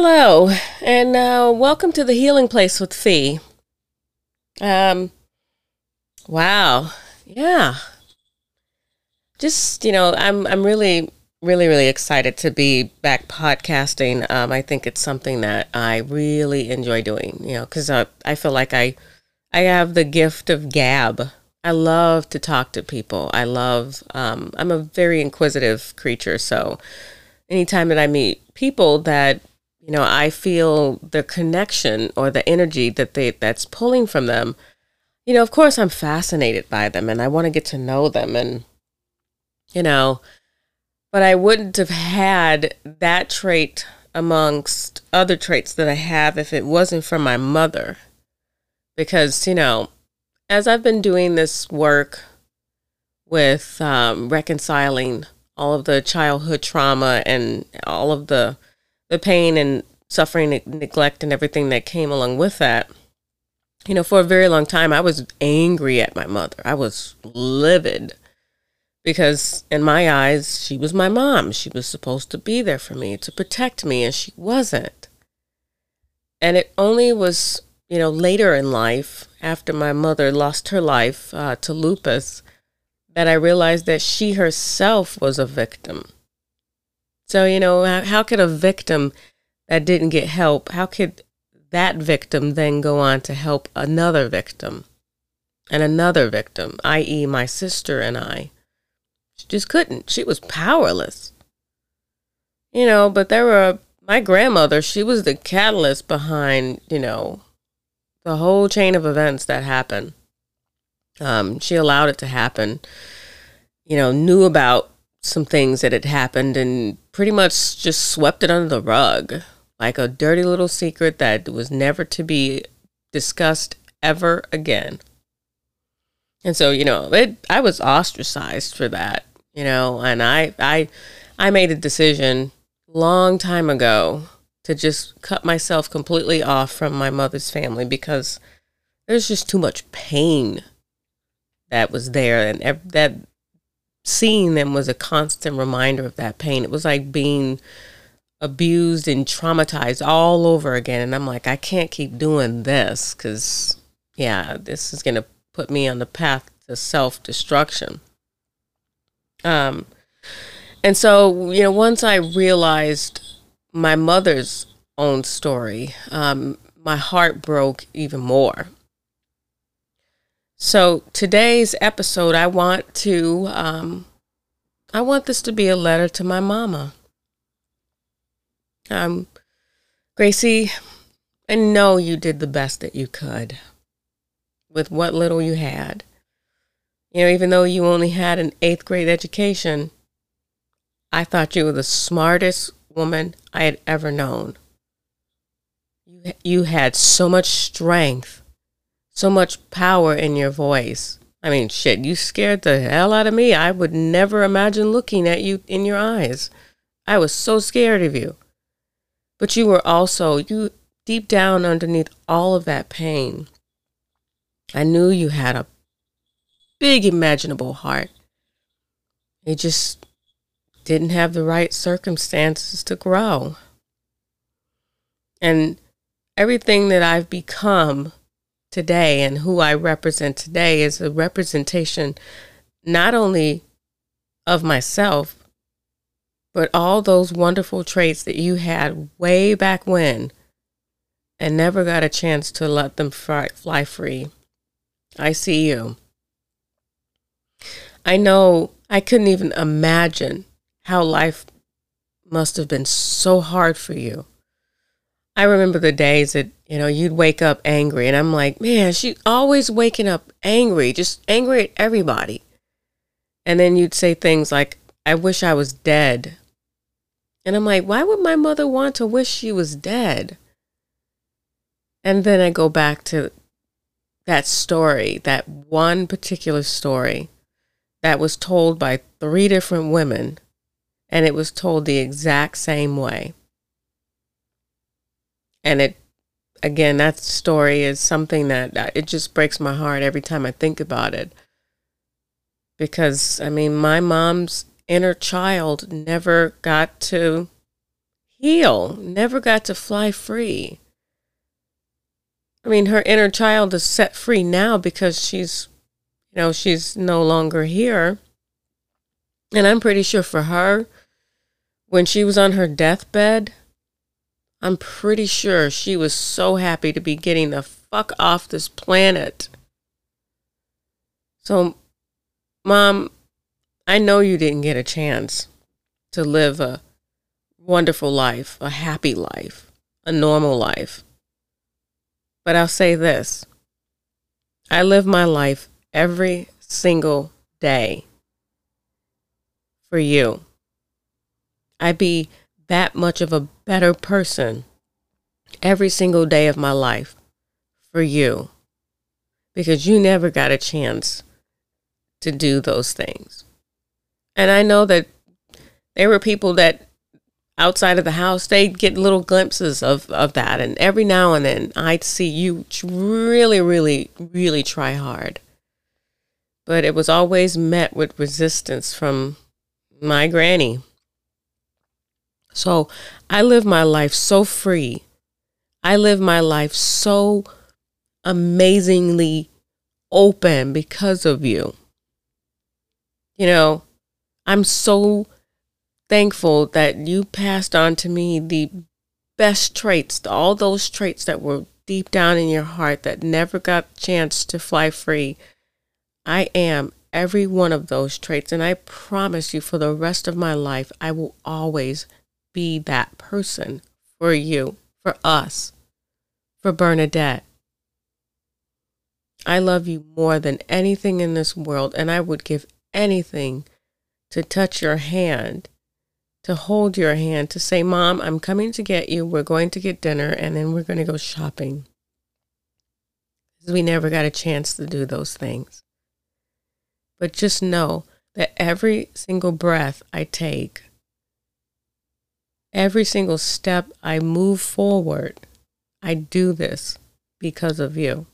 Hello, and uh, welcome to the Healing Place with Fee. Um, wow, yeah. Just you know, I'm I'm really really really excited to be back podcasting. Um, I think it's something that I really enjoy doing. You know, because I I feel like I I have the gift of gab. I love to talk to people. I love. Um, I'm a very inquisitive creature, so anytime that I meet people that you know I feel the connection or the energy that they that's pulling from them, you know, of course I'm fascinated by them and I want to get to know them and you know, but I wouldn't have had that trait amongst other traits that I have if it wasn't for my mother. Because, you know, as I've been doing this work with um, reconciling all of the childhood trauma and all of the the pain and suffering and neglect and everything that came along with that. You know for a very long time i was angry at my mother. I was livid because in my eyes she was my mom. She was supposed to be there for me to protect me and she wasn't. And it only was you know later in life after my mother lost her life uh, to lupus that I realized that she herself was a victim. So, you know, how, could a victim that didn't get help, how could that victim then go on to help another victim and another victim, i.e., my sister and I? She just couldn't. She was powerless. You know, but there were my grandmother, she was the catalyst behind, you know, the whole chain of events that happened. Um, she allowed it to happen. You know, knew about some things that had happened and pretty much just swept it under the rug like a dirty little secret that was never to be discussed ever again. And so, you know, it, I was ostracized for that, you know, and I, I, I made a decision long time ago to just cut myself completely off from my mother's family because there's just too much pain that was there and that seeing them was a constant reminder of that pain. It was like being abused and traumatized all over again. And i'm like i can't keep doing this because yeah this is going to put me on the path to self-destruction. Um and so you know once i realized my mother's own story um my heart broke even more so today's episode, I want to, um, I want this to be a letter to my mama. Um, Gracie, I know you did the best that you could with what little you had. You know, even though you only had an eighth grade education, I thought you were the smartest woman I had ever known. You, you had so much strength so much power in your voice. I mean, shit, you scared the hell out of me. I would never imagine looking at you in your eyes. I was so scared of you. But you were also, you deep down underneath all of that pain, I knew you had a big imaginable heart. It just didn't have the right circumstances to grow. And everything that I've become today and who I represent today is a representation not only of myself, but all those wonderful traits that you had way back when and never got a chance to let them fly, fly free. I see you. I know I couldn't even imagine how life must have been so hard for you. I remember the days that, you know, you'd wake up angry and I'm like, man, she always waking up angry, just angry at everybody. And then you'd say things like, I wish I was dead. And I'm like, why would my mother want to wish she was dead? And then I go back to that story, that one particular story that was told by three different women, and it was told the exact same way and it again that story is something that uh, it just breaks my heart every time i think about it because i mean my mom's inner child never got to heal, never got to fly free. I mean, her inner child is set free now because she's, you know, she's no longer here. And I'm pretty sure for her, when she was on her deathbed, I'm pretty sure she was so happy to be getting the fuck off this planet. So, Mom, I know you didn't get a chance to live a wonderful life, a happy life, a normal life. But I'll say this I live my life every single day for you. I be that much of a better person every single day of my life for you because you never got a chance to do those things. And I know that there were people that outside of the house, they'd get little glimpses of, of that. And every now and then I'd see you really, really, really try hard. But it was always met with resistance from my granny. So I live my life so free. I live my life so amazingly open because of you. You know, I'm so thankful that you passed on to me the best traits, all those traits that were deep down in your heart that never got a chance to fly free. I am every one of those traits, and I promise you for the rest of my life, I will always be that person for you, for us, for Bernadette. I love you more than anything in this world, and I would give anything to touch your hand, to hold your hand, to say, Mom, I'm coming to get you. We're going to get dinner, and then we're going to go shopping. We never got a chance to do those things. But just know that every single breath I take, every single step I move forward, I do this because of you.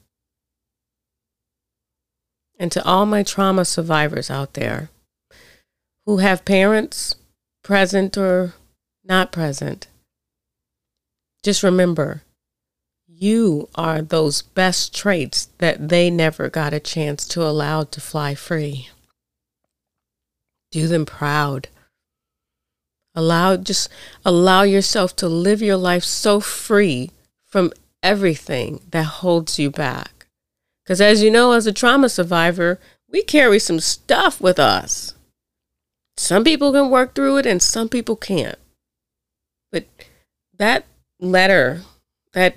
And to all my trauma survivors out there who have parents present or not present, just remember you are those best traits that they never got a chance to allow to fly free. Do them proud. Allow just allow yourself to live your life so free from everything that holds you back. Because as you know, as a trauma survivor, we carry some stuff with us. Some people can work through it and some people can't. But that letter, that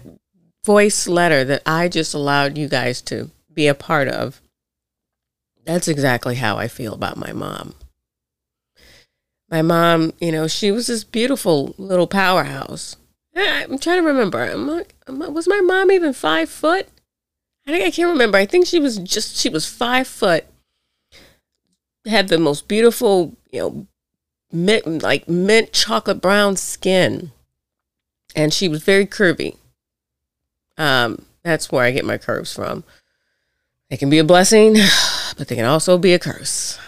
voice letter that I just allowed you guys to be a part of, that's exactly how I feel about my mom. My mom, you know, she was this beautiful little powerhouse. I'm trying to remember. was my mom even five foot? I think I can't remember. I think she was just she was five foot. Had the most beautiful, you know, mint like mint chocolate brown skin, and she was very curvy. Um, that's where I get my curves from. They can be a blessing, but they can also be a curse.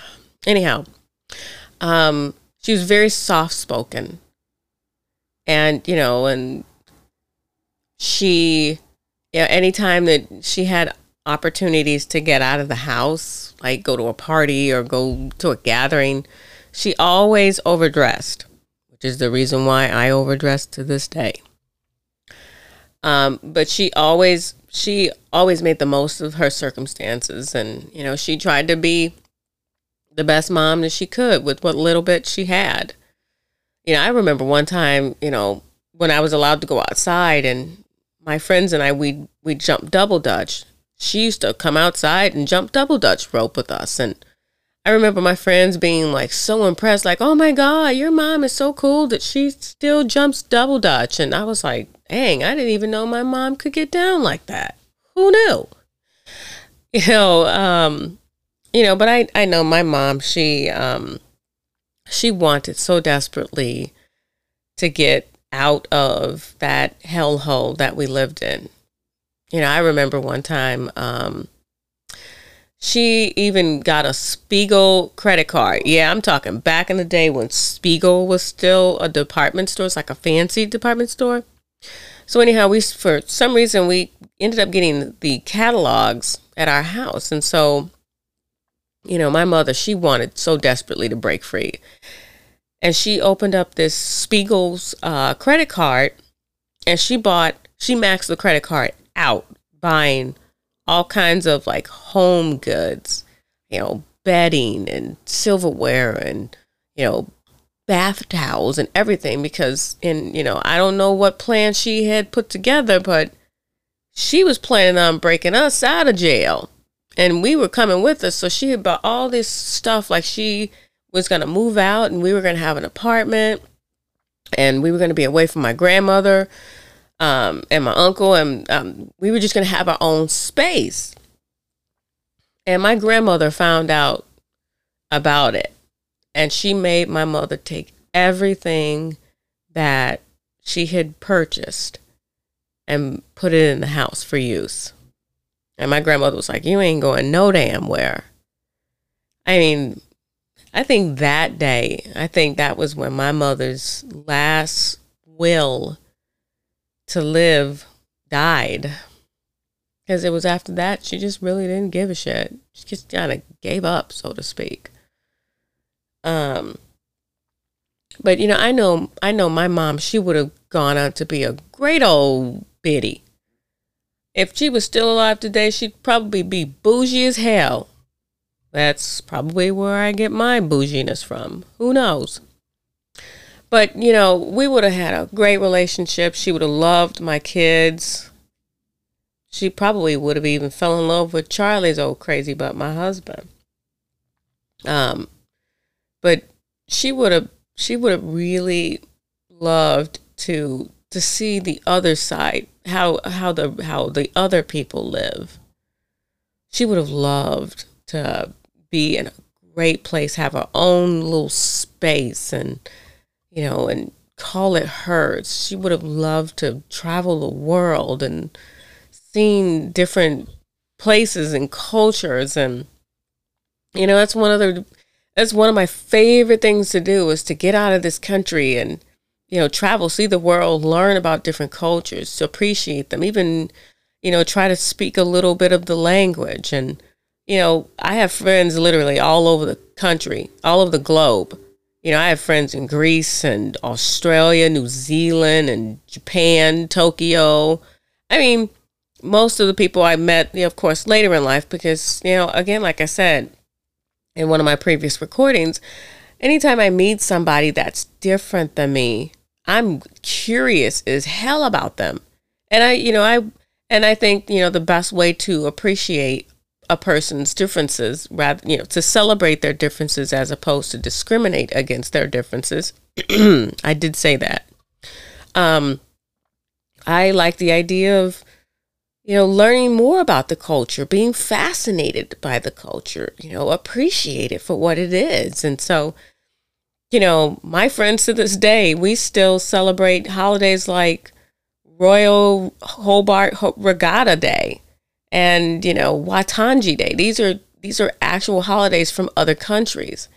Anyhow, um, she was very soft spoken. And, you know, and she, you know, anytime that she had opportunities to get out of the house, like go to a party or go to a gathering, she always overdressed, which is the reason why I overdress to this day. Um, but she always she always made the most of her circumstances and you know she tried to be the best mom that she could with what little bit she had you know i remember one time you know when i was allowed to go outside and my friends and i we we jumped double dutch she used to come outside and jump double dutch rope with us and i remember my friends being like so impressed like oh my god your mom is so cool that she still jumps double dutch and i was like dang, I didn't even know my mom could get down like that. Who knew? You know, um, you know, but I, I know my mom, she, um, she wanted so desperately to get out of that hellhole that we lived in. You know, I remember one time, um, She even got a Spiegel credit card. Yeah, I'm talking back in the day when Spiegel was still a department store. It's like a fancy department store. So anyhow, we for some reason we ended up getting the catalogs at our house, and so you know, my mother she wanted so desperately to break free, and she opened up this Spiegel's uh, credit card, and she bought she maxed the credit card out, buying all kinds of like home goods, you know, bedding and silverware and, you know, bath towels and everything because in, you know, I don't know what plan she had put together, but she was planning on breaking us out of jail. And we were coming with us. So she had bought all this stuff like she was going to move out and we were going to have an apartment and we were going to be away from my grandmother um, and my uncle, and um, we were just going to have our own space. And my grandmother found out about it, and she made my mother take everything that she had purchased and put it in the house for use. And my grandmother was like, You ain't going no damn where. I mean, I think that day, I think that was when my mother's last will to live died. Because it was after that, she just really didn't give a shit. She just kind of gave up, so to speak. Um, but you know, I know, I know my mom. She would have gone on to be a great old biddy. If she was still alive today, she'd probably be bougie as hell. That's probably where I get my bouginess from. Who knows? But, you know, we would have had a great relationship. She would have loved my kids. She probably would have even fell in love with Charlie's old crazy but my husband. Um, but she would have she would have really loved to to see the other side, how how the how the other people live. She would have loved to be in a great place, have her own little space and you know, and call it hers. She would have loved to travel the world and seen different places and cultures and you know, that's one of the that's one of my favorite things to do is to get out of this country and you know, travel, see the world, learn about different cultures, to appreciate them, even you know, try to speak a little bit of the language and you know, I have friends literally all over the country, all over the globe you know, I have friends in Greece and Australia, New Zealand, and Japan, Tokyo. I mean, most of the people I met, you know, of course, later in life, because, you know, again, like I said in one of my previous recordings, anytime I meet somebody that's different than me, I'm curious as hell about them. And I, you know, I, and I think, you know, the best way to appreciate a person's differences rather you know to celebrate their differences as opposed to discriminate against their differences i did say that um i like the idea of you know learning more about the culture being fascinated by the culture you know appreciate it for what it is and so you know my friends to this day we still celebrate holidays like royal hobart regatta day and you know Waitangi Day. These are these are actual holidays from other countries.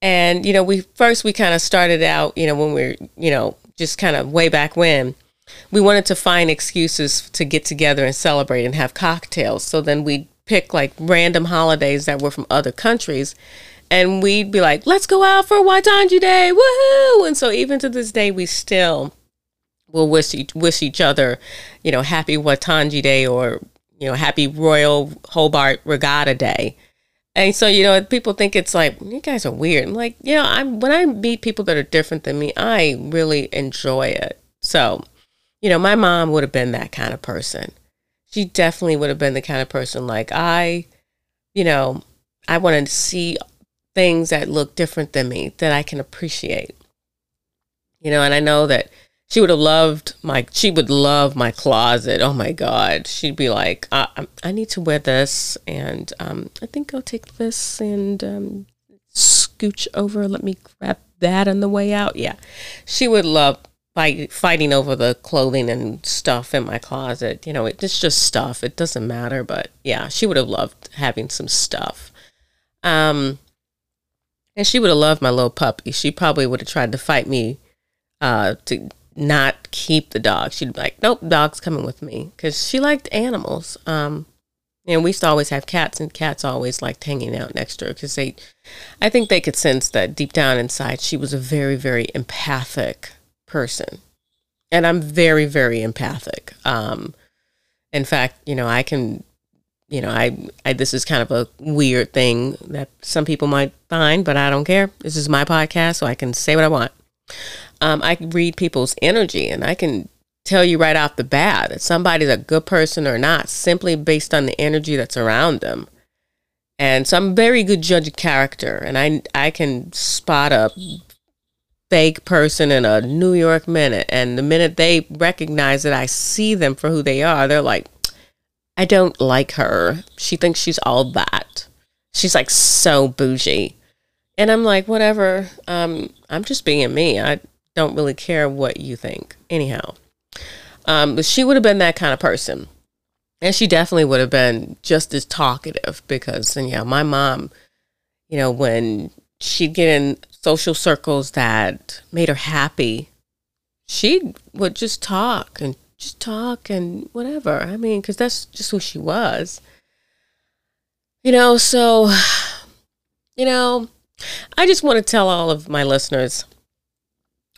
And you know, we first we kind of started out, you know, when we are you know, just kind of way back when we wanted to find excuses to get together and celebrate and have cocktails. So then we'd pick like random holidays that were from other countries and we'd be like, let's go out for Waitangi Day, woohoo! And so even to this day, we still will wish each, wish each other, you know, happy Waitangi Day or you know, happy Royal Hobart Regatta Day. And so, you know, people think it's like, you guys are weird. I'm like, you know, I'm when I meet people that are different than me, I really enjoy it. So, you know, my mom would have been that kind of person. She definitely would have been the kind of person like I, you know, I want to see things that look different than me that I can appreciate. You know, and I know that she would have loved my she would love my closet oh my god she'd be like i, I need to wear this and um, i think i'll take this and um, scooch over let me grab that on the way out yeah she would love fight, fighting over the clothing and stuff in my closet. You know, it's just stuff. It doesn't matter. But yeah, she would have loved having some stuff. Um, and she would have loved my little puppy. She probably would have tried to fight me uh, to not keep the dog. She'd be like, nope, dog's coming with me. Because she liked animals. Um, and we used to always have cats, and cats always liked hanging out next to her because they, I think they could sense that deep down inside she was a very, very empathic person. And I'm very, very empathic. Um, in fact, you know, I can, you know, I, I, this is kind of a weird thing that some people might find, but I don't care. This is my podcast, so I can say what I want. Um, I read people's energy and I can tell you right off the bat that somebody's a good person or not simply based on the energy that's around them. And so I'm a very good judge of character and I I can spot a fake person in a New York minute and the minute they recognize that I see them for who they are, they're like I don't like her. She thinks she's all that. She's like so bougie. And I'm like, whatever. Um, I'm just being me. I don't really care what you think. Anyhow. Um, but she would have been that kind of person. And she definitely would have been just as talkative because, and yeah, my mom, you know, when she'd get in social circles that made her happy, she would just talk and just talk and whatever. I mean, because that's just who she was. You know, so, you know, I just want to tell all of my listeners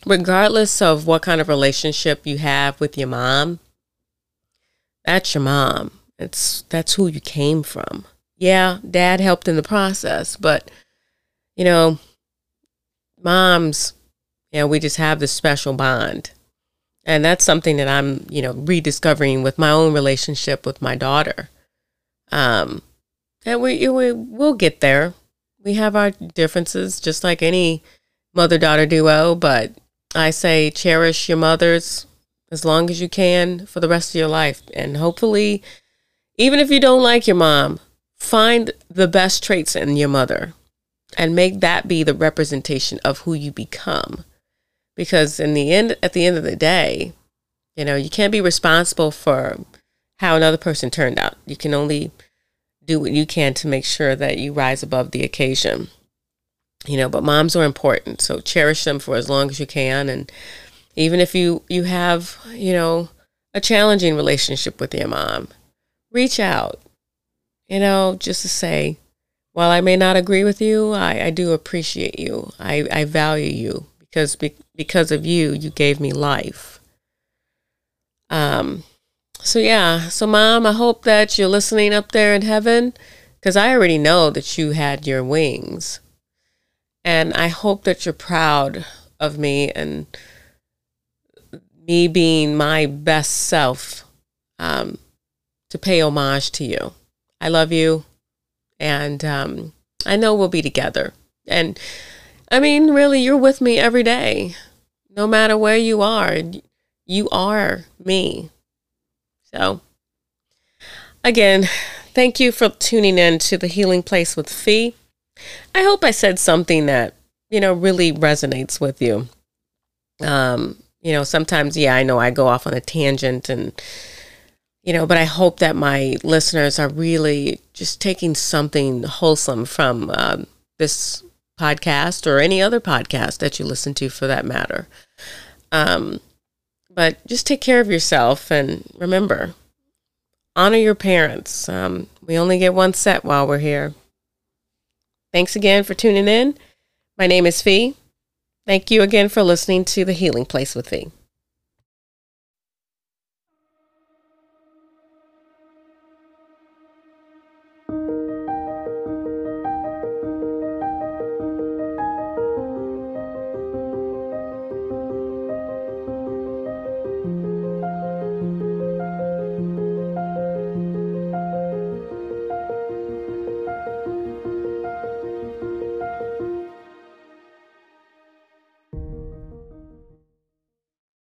regardless of what kind of relationship you have with your mom, that's your mom. It's that's who you came from. Yeah, dad helped in the process, but you know, moms, you know, we just have this special bond. And that's something that I'm, you know, rediscovering with my own relationship with my daughter. Um, and we, we we'll get there. We have our differences, just like any mother daughter duo, but I say cherish your mothers as long as you can for the rest of your life. And hopefully, even if you don't like your mom, find the best traits in your mother and make that be the representation of who you become. Because in the end, at the end of the day, you know, you can't be responsible for how another person turned out. You can only do what you can to make sure that you rise above the occasion you know but moms are important. So cherish them for as long as you can. And even if you you have you know a challenging relationship with your mom reach out you know just to say while i may not agree with you i, I do appreciate you. I, I value you because be, because of you you gave me life um so yeah so mom i hope that you're listening up there in heaven because i already know that you had your wings and I hope that you're proud of me and me being my best self um, to pay homage to you. I love you. And um, I know we'll be together. And I mean, really, you're with me every day. No matter where you are, you are me. So, again, thank you for tuning in to the Healing Place with Fee. I hope I said something that, you know, really resonates with you. Um, you know, sometimes, yeah, I know I go off on a tangent and, you know, but I hope that my listeners are really just taking something wholesome from um, this podcast or any other podcast that you listen to for that matter. Um, but just take care of yourself and remember, honor your parents. Um, we only get one set while we're here. Thanks again for tuning in. My name is Fee. Thank you again for listening to The Healing Place with Fee.